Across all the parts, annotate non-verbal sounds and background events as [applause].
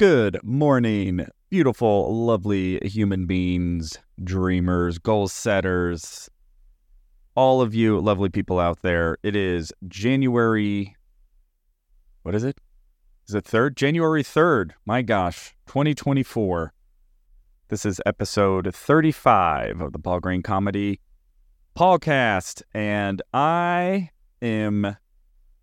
Good morning, beautiful, lovely human beings, dreamers, goal setters, all of you lovely people out there. It is January. What is it? Is it 3rd? January 3rd. My gosh, 2024. This is episode 35 of the Paul Green Comedy Podcast. And I am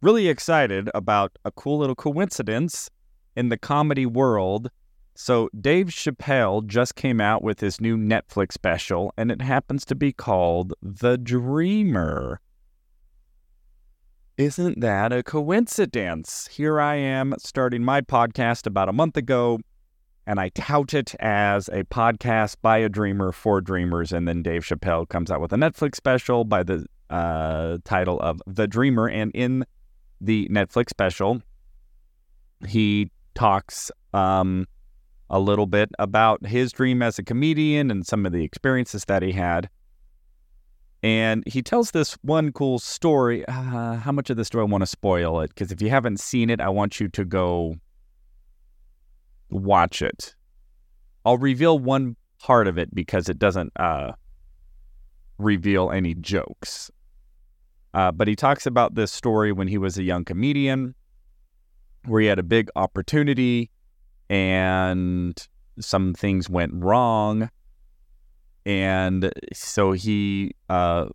really excited about a cool little coincidence in the comedy world. So, Dave Chappelle just came out with his new Netflix special, and it happens to be called The Dreamer. Isn't that a coincidence? Here I am starting my podcast about a month ago, and I tout it as a podcast by a dreamer for dreamers. And then Dave Chappelle comes out with a Netflix special by the uh, title of The Dreamer. And in the Netflix special, he talks um, a little bit about his dream as a comedian and some of the experiences that he had. And he tells this one cool story. Uh, how much of this do I want to spoil it? Because if you haven't seen it, I want you to go watch it. I'll reveal one part of it because it doesn't uh, reveal any jokes. Uh, but he talks about this story when he was a young comedian where he had a big opportunity and some things went wrong. And so he uh,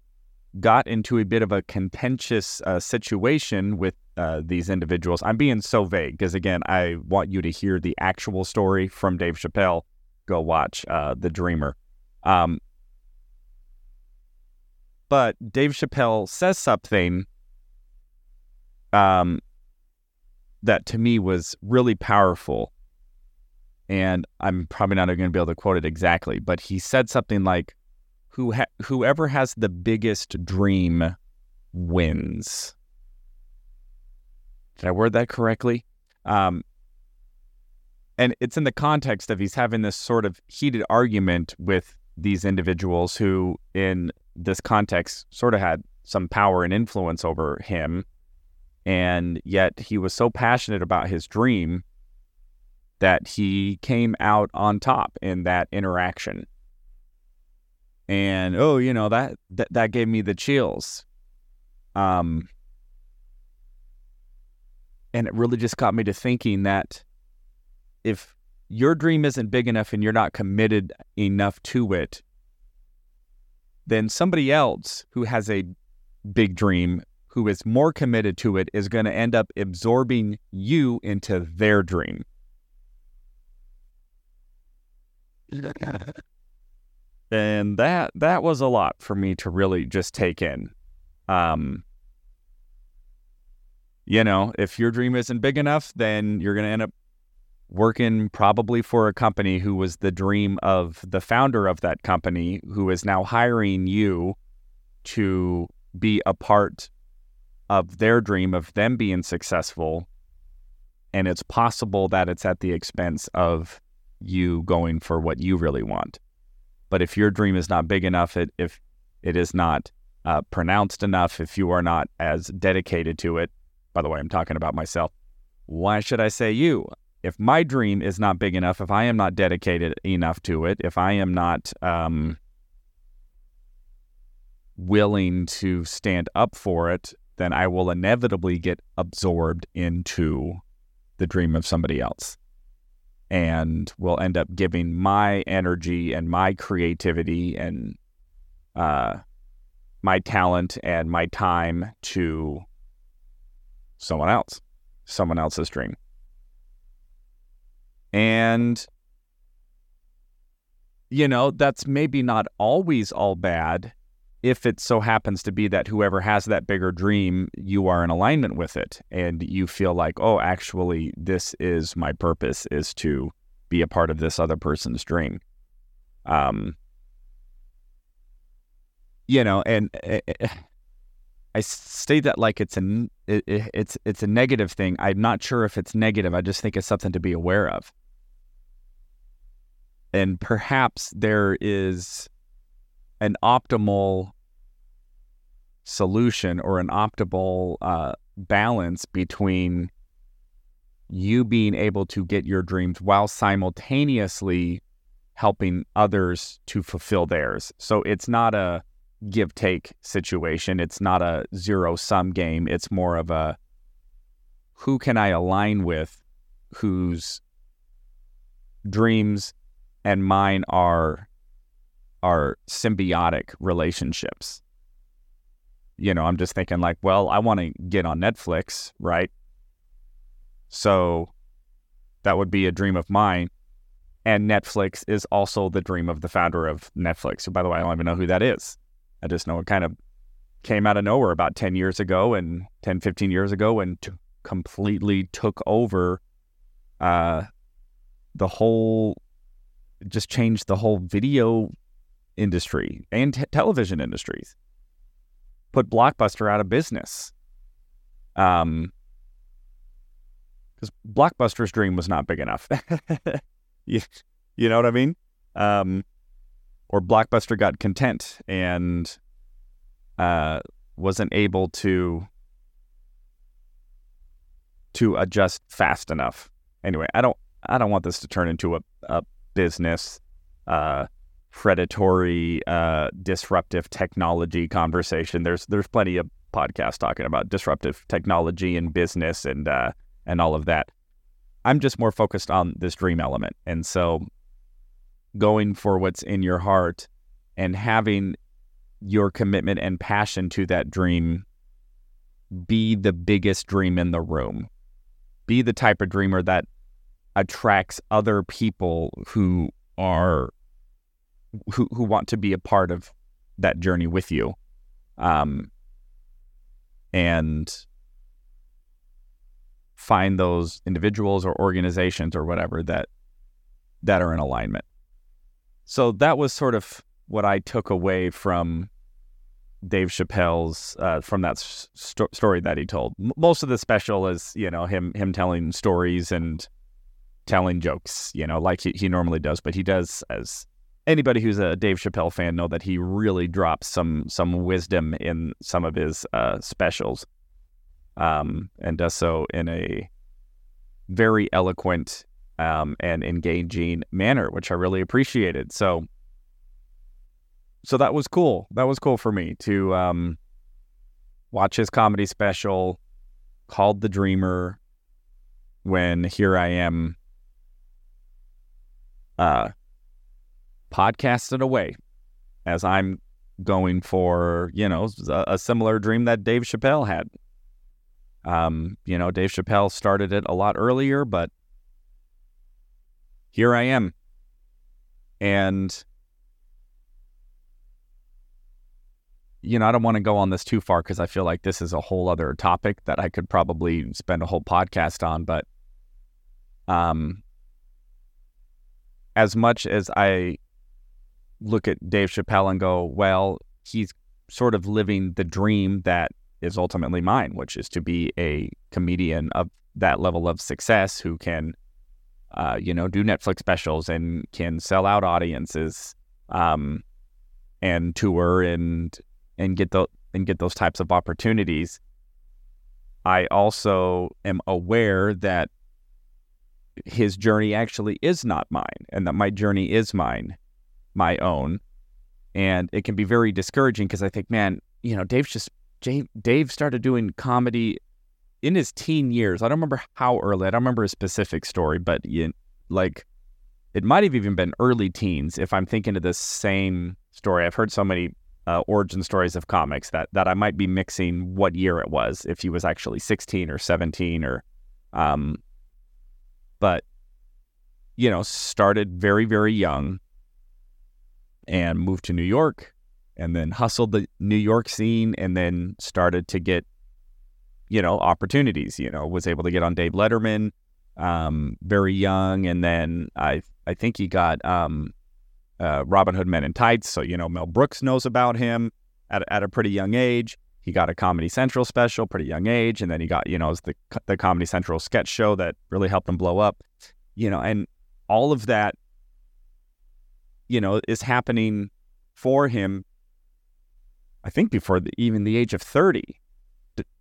got into a bit of a contentious uh, situation with uh, these individuals. I'm being so vague because, again, I want you to hear the actual story from Dave Chappelle. Go watch uh, The Dreamer. Um, but Dave Chappelle says something um, that to me was really powerful. And I'm probably not going to be able to quote it exactly, but he said something like, Who ha- "Whoever has the biggest dream wins." Did I word that correctly? Um, and it's in the context of he's having this sort of heated argument with these individuals who, in this context, sort of had some power and influence over him and yet he was so passionate about his dream that he came out on top in that interaction. And oh, you know, that that, that gave me the chills. Um and it really just got me to thinking that if your dream isn't big enough and you're not committed enough to it, then somebody else who has a big dream who is more committed to it is going to end up absorbing you into their dream. [laughs] and that that was a lot for me to really just take in. Um, you know, if your dream isn't big enough, then you're going to end up working probably for a company who was the dream of the founder of that company, who is now hiring you to be a part of their dream of them being successful. And it's possible that it's at the expense of you going for what you really want. But if your dream is not big enough, it, if it is not uh, pronounced enough, if you are not as dedicated to it, by the way, I'm talking about myself. Why should I say you? If my dream is not big enough, if I am not dedicated enough to it, if I am not um, willing to stand up for it, then I will inevitably get absorbed into the dream of somebody else and will end up giving my energy and my creativity and uh, my talent and my time to someone else, someone else's dream. And, you know, that's maybe not always all bad if it so happens to be that whoever has that bigger dream, you are in alignment with it and you feel like, oh, actually, this is my purpose is to be a part of this other person's dream. Um, you know, and eh, I state that like it's a it, it's it's a negative thing. I'm not sure if it's negative. I just think it's something to be aware of. And perhaps there is an optimal solution or an optimal uh, balance between you being able to get your dreams while simultaneously helping others to fulfill theirs. So it's not a give take situation. It's not a zero sum game. It's more of a who can I align with whose dreams and mine are are symbiotic relationships. You know, I'm just thinking like, well, I want to get on Netflix, right? So that would be a dream of mine. And Netflix is also the dream of the founder of Netflix. by the way, I don't even know who that is. I just know it kind of came out of nowhere about 10 years ago and 10, 15 years ago and t- completely took over uh, the whole, just changed the whole video industry and t- television industries. Put Blockbuster out of business. Um, because Blockbuster's dream was not big enough. [laughs] you, you know what I mean? Um, or Blockbuster got content and uh, wasn't able to to adjust fast enough. Anyway, I don't I don't want this to turn into a, a business uh, predatory uh, disruptive technology conversation. There's there's plenty of podcasts talking about disruptive technology and business and uh, and all of that. I'm just more focused on this dream element. And so going for what's in your heart and having your commitment and passion to that dream be the biggest dream in the room. Be the type of dreamer that attracts other people who are who who want to be a part of that journey with you. Um and find those individuals or organizations or whatever that that are in alignment. So that was sort of what I took away from Dave Chappelle's uh, from that st- story that he told. M- most of the special is you know him him telling stories and telling jokes, you know, like he, he normally does. But he does, as anybody who's a Dave Chappelle fan know, that he really drops some some wisdom in some of his uh, specials um, and does so in a very eloquent um, and engaging manner, which I really appreciated. So, so that was cool. That was cool for me to um, watch his comedy special called The Dreamer. When here I am, uh, podcasted away as I'm going for you know a, a similar dream that Dave Chappelle had um, you know, Dave Chappelle started it a lot earlier, but here I am. And, you know, I don't want to go on this too far because I feel like this is a whole other topic that I could probably spend a whole podcast on. But um, as much as I look at Dave Chappelle and go, well, he's sort of living the dream that is ultimately mine, which is to be a comedian of that level of success who can, uh, you know, do Netflix specials and can sell out audiences, um, and tour and and get the and get those types of opportunities. I also am aware that his journey actually is not mine, and that my journey is mine, my own, and it can be very discouraging because I think, man, you know, Dave's just Dave started doing comedy in his teen years. I don't remember how early. I don't remember a specific story, but you, like it might have even been early teens if I'm thinking of the same story. I've heard so many uh, origin stories of comics that that I might be mixing what year it was if he was actually 16 or 17 or um but you know started very very young and moved to New York and then hustled the New York scene and then started to get, you know, opportunities, you know, was able to get on Dave Letterman um, very young. And then I, I think he got um, uh, Robin Hood Men in Tights. So, you know, Mel Brooks knows about him at, at a pretty young age. He got a Comedy Central special, pretty young age. And then he got, you know, the, the Comedy Central sketch show that really helped him blow up, you know, and all of that, you know, is happening for him I think before the, even the age of 30,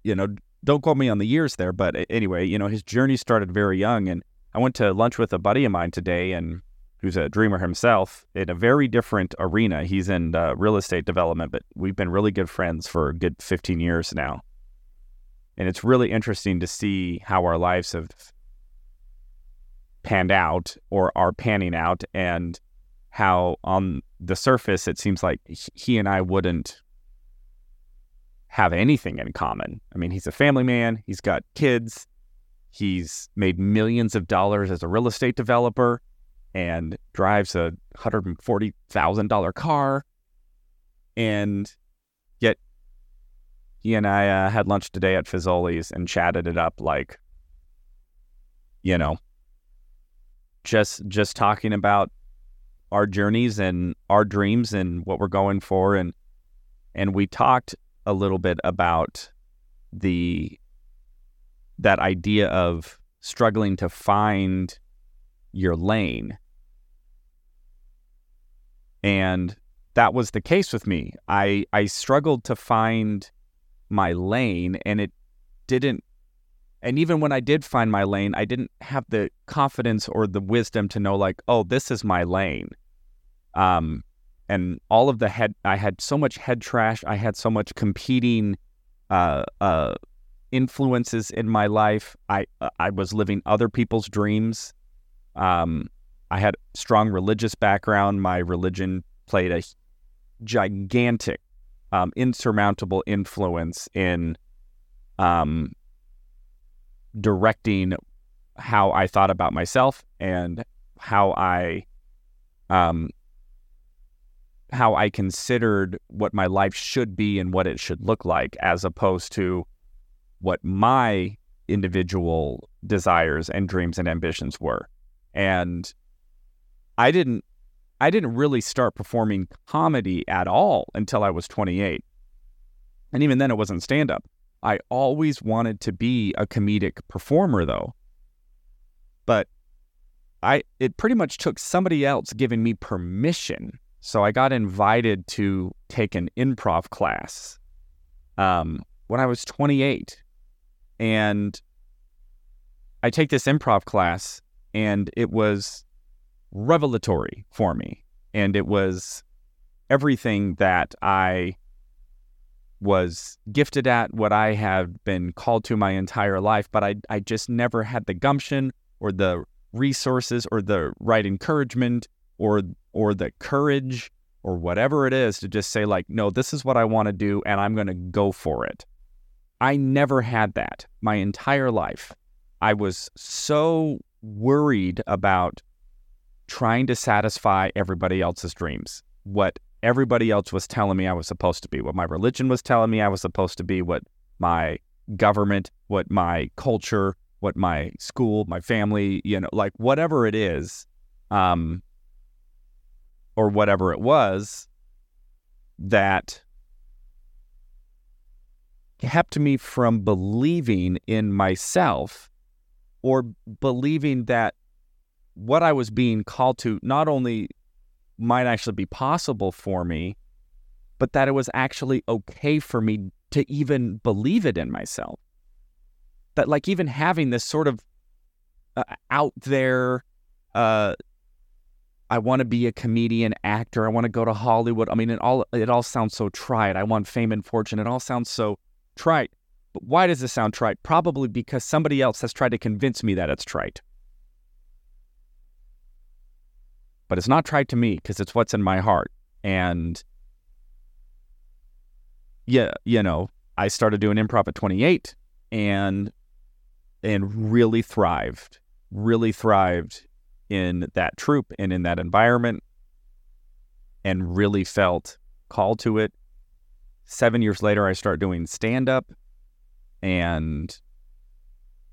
you know, don't quote me on the years there, but anyway, you know, his journey started very young. And I went to lunch with a buddy of mine today, and who's a dreamer himself in a very different arena. He's in uh, real estate development, but we've been really good friends for a good 15 years now. And it's really interesting to see how our lives have panned out or are panning out and how on the surface it seems like he and I wouldn't have anything in common. I mean, he's a family man, he's got kids, he's made millions of dollars as a real estate developer and drives a $140,000 car. And yet he and I uh, had lunch today at Fazoli's and chatted it up like, you know, just just talking about our journeys and our dreams and what we're going for. And and we talked a little bit about the that idea of struggling to find your lane. And that was the case with me. I i struggled to find my lane and it didn't and even when I did find my lane, I didn't have the confidence or the wisdom to know, like, oh, this is my lane. Um, and all of the head, I had so much head trash. I had so much competing uh, uh, influences in my life. I I was living other people's dreams. Um, I had strong religious background. My religion played a gigantic, um, insurmountable influence in um, directing how I thought about myself and how I um how I considered what my life should be and what it should look like as opposed to what my individual desires and dreams and ambitions were. And I didn't I didn't really start performing comedy at all until I was 28. And even then it wasn't stand up. I always wanted to be a comedic performer though. But I it pretty much took somebody else giving me permission. So I got invited to take an improv class um, when I was 28. And I take this improv class and it was revelatory for me. And it was everything that I was gifted at, what I have been called to my entire life, but I, I just never had the gumption or the resources or the right encouragement or or the courage or whatever it is to just say like no this is what I want to do and I'm going to go for it. I never had that my entire life. I was so worried about trying to satisfy everybody else's dreams. What everybody else was telling me I was supposed to be, what my religion was telling me I was supposed to be, what my government, what my culture, what my school, my family, you know, like whatever it is, um, or whatever it was that kept me from believing in myself or believing that what I was being called to not only might actually be possible for me, but that it was actually okay for me to even believe it in myself. That, like, even having this sort of uh, out there, uh, I want to be a comedian, actor. I want to go to Hollywood. I mean, it all it all sounds so trite. I want fame and fortune. It all sounds so trite. But why does this sound trite? Probably because somebody else has tried to convince me that it's trite. but it's not trite to me because it's what's in my heart. And yeah, you know, I started doing improv at 28 and and really thrived, really thrived in that troupe and in that environment and really felt called to it. 7 years later I start doing stand up and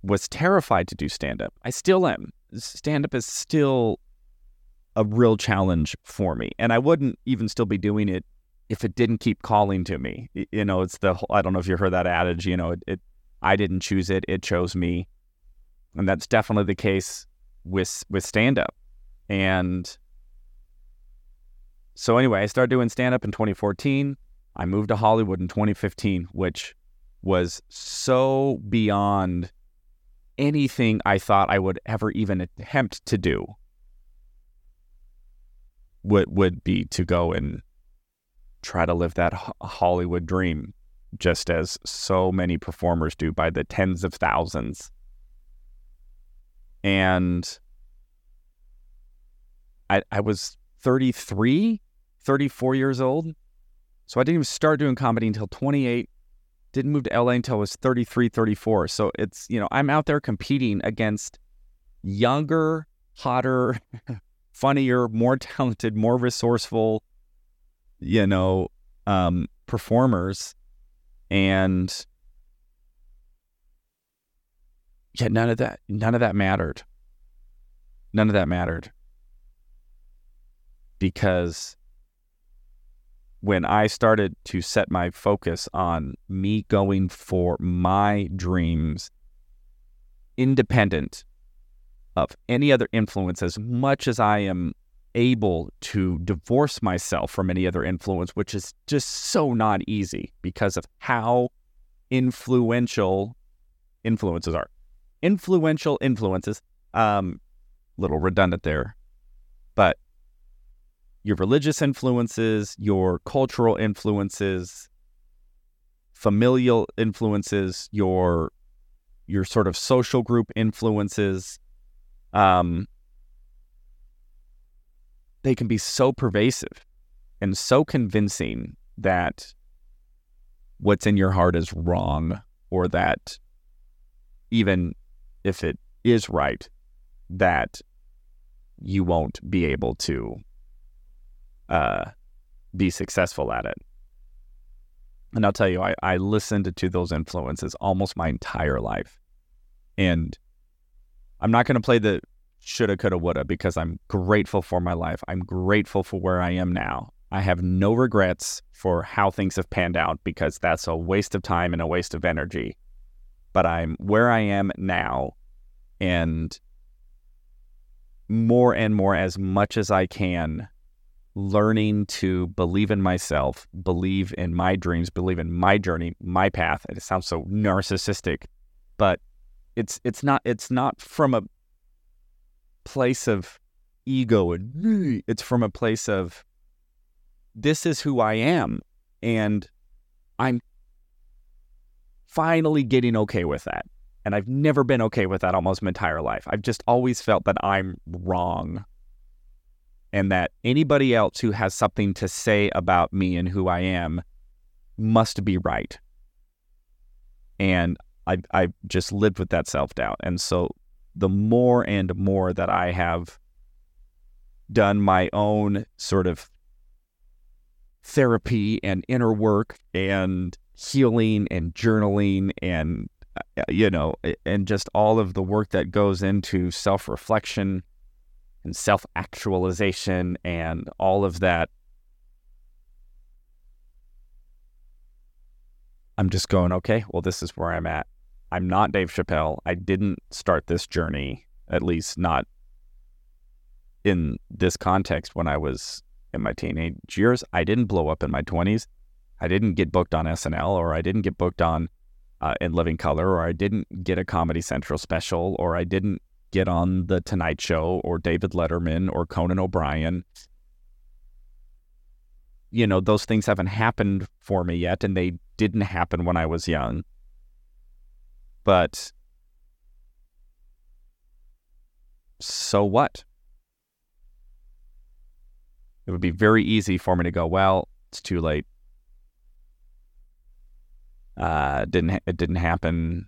was terrified to do stand up. I still am. Stand up is still a real challenge for me. And I wouldn't even still be doing it if it didn't keep calling to me. You know, it's the I don't know if you heard that adage, you know, it, it I didn't choose it, it chose me. And that's definitely the case with with stand up. And so anyway, I started doing stand up in 2014. I moved to Hollywood in 2015, which was so beyond anything I thought I would ever even attempt to do. Would would be to go and try to live that Hollywood dream, just as so many performers do by the tens of thousands. And I I was 33, 34 years old. So I didn't even start doing comedy until 28 didn't move to LA until I was 33, 34. So it's, you know, I'm out there competing against younger, hotter, [laughs] funnier, more talented, more resourceful, you know, um, performers. And yeah, none of that, none of that mattered. None of that mattered because when I started to set my focus on me going for my dreams, independent of any other influence, as much as I am able to divorce myself from any other influence, which is just so not easy because of how influential influences are. Influential influences, um, little redundant there, but your religious influences, your cultural influences, familial influences, your your sort of social group influences, um, they can be so pervasive and so convincing that what's in your heart is wrong, or that even if it is right, that you won't be able to uh, be successful at it. And I'll tell you, I, I listened to those influences almost my entire life. And I'm not going to play the shoulda, coulda, woulda because I'm grateful for my life. I'm grateful for where I am now. I have no regrets for how things have panned out because that's a waste of time and a waste of energy. But I'm where I am now and more and more as much as I can learning to believe in myself, believe in my dreams, believe in my journey, my path. And it sounds so narcissistic, but it's it's not it's not from a place of ego and it's from a place of this is who I am and I'm finally getting okay with that. And I've never been okay with that almost my entire life. I've just always felt that I'm wrong and that anybody else who has something to say about me and who I am must be right. And I I just lived with that self doubt, and so the more and more that I have done my own sort of therapy and inner work and healing and journaling and uh, you know and just all of the work that goes into self reflection and self actualization and all of that. I'm just going, okay, well, this is where I'm at. I'm not Dave Chappelle. I didn't start this journey, at least not in this context when I was in my teenage years. I didn't blow up in my 20s. I didn't get booked on SNL or I didn't get booked on uh, in Living Color or I didn't get a Comedy Central special or I didn't get on the Tonight Show or David Letterman or Conan O'Brien. You know, those things haven't happened for me yet, and they didn't happen when I was young. But so what? It would be very easy for me to go, well, it's too late. Uh, didn't it didn't happen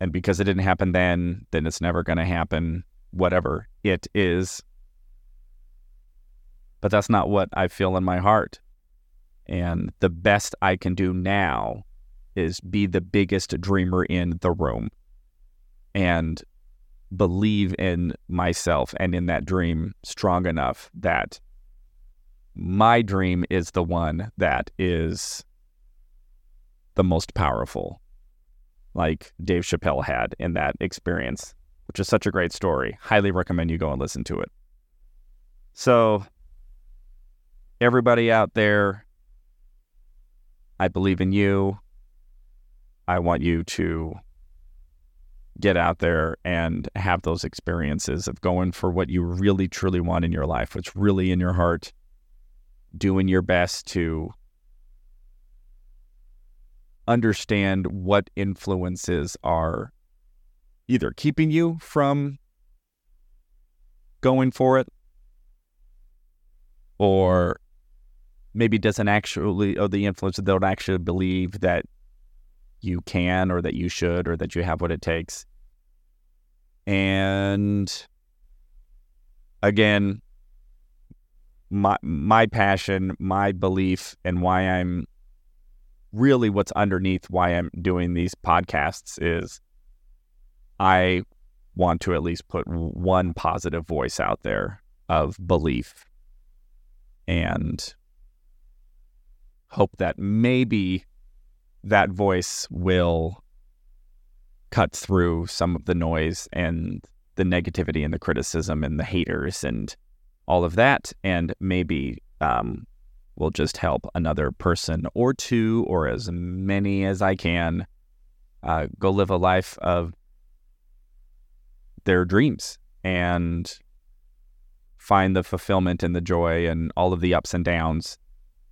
and because it didn't happen then, then it's never going to happen, whatever it is. But that's not what I feel in my heart. And the best I can do now is be the biggest dreamer in the room and believe in myself and in that dream strong enough that my dream is the one that is the most powerful like Dave Chappelle had in that experience, which is such a great story. Highly recommend you go and listen to it. So, everybody out there, I believe in you. I want you to get out there and have those experiences of going for what you really truly want in your life, what's really in your heart, doing your best to understand what influences are either keeping you from going for it or maybe doesn't actually or the influence that don't actually believe that you can or that you should or that you have what it takes. And again my my passion my belief and why i'm really what's underneath why I'm doing these podcasts is I want to at least put one positive voice out there of belief and hope that maybe that voice will cut through some of the noise and the negativity and the criticism and the haters and all of that and maybe um, will just help another person or two or as many as I can uh, go live a life of their dreams and find the fulfillment and the joy and all of the ups and downs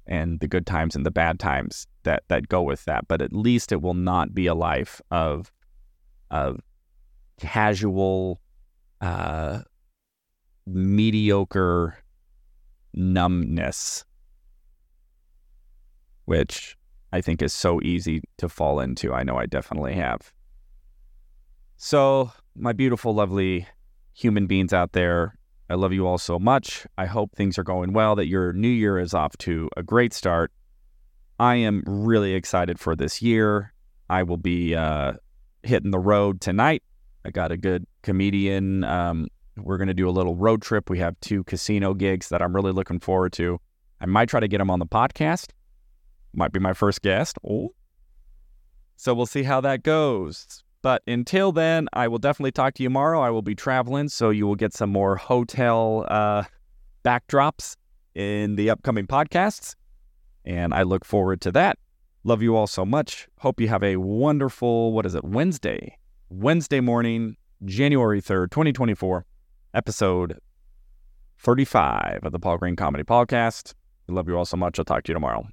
and the good times and the bad times that that go with that. But at least it will not be a life of of casual uh mediocre numbness which I think is so easy to fall into. I know I definitely have. So, my beautiful, lovely human beings out there, I love you all so much. I hope things are going well, that your new year is off to a great start. I am really excited for this year. I will be uh, hitting the road tonight. I got a good comedian. Um, we're going to do a little road trip. We have two casino gigs that I'm really looking forward to. I might try to get them on the podcast might be my first guest. Oh. So we'll see how that goes. But until then, I will definitely talk to you tomorrow. I will be traveling, so you will get some more hotel uh, backdrops in the upcoming podcasts. And I look forward to that. Love you all so much. Hope you have a wonderful, what is it, Wednesday? Wednesday morning, January 3rd, 2024, episode 35 of the Paul Green Comedy Podcast. Love you all so much. I'll talk to you tomorrow.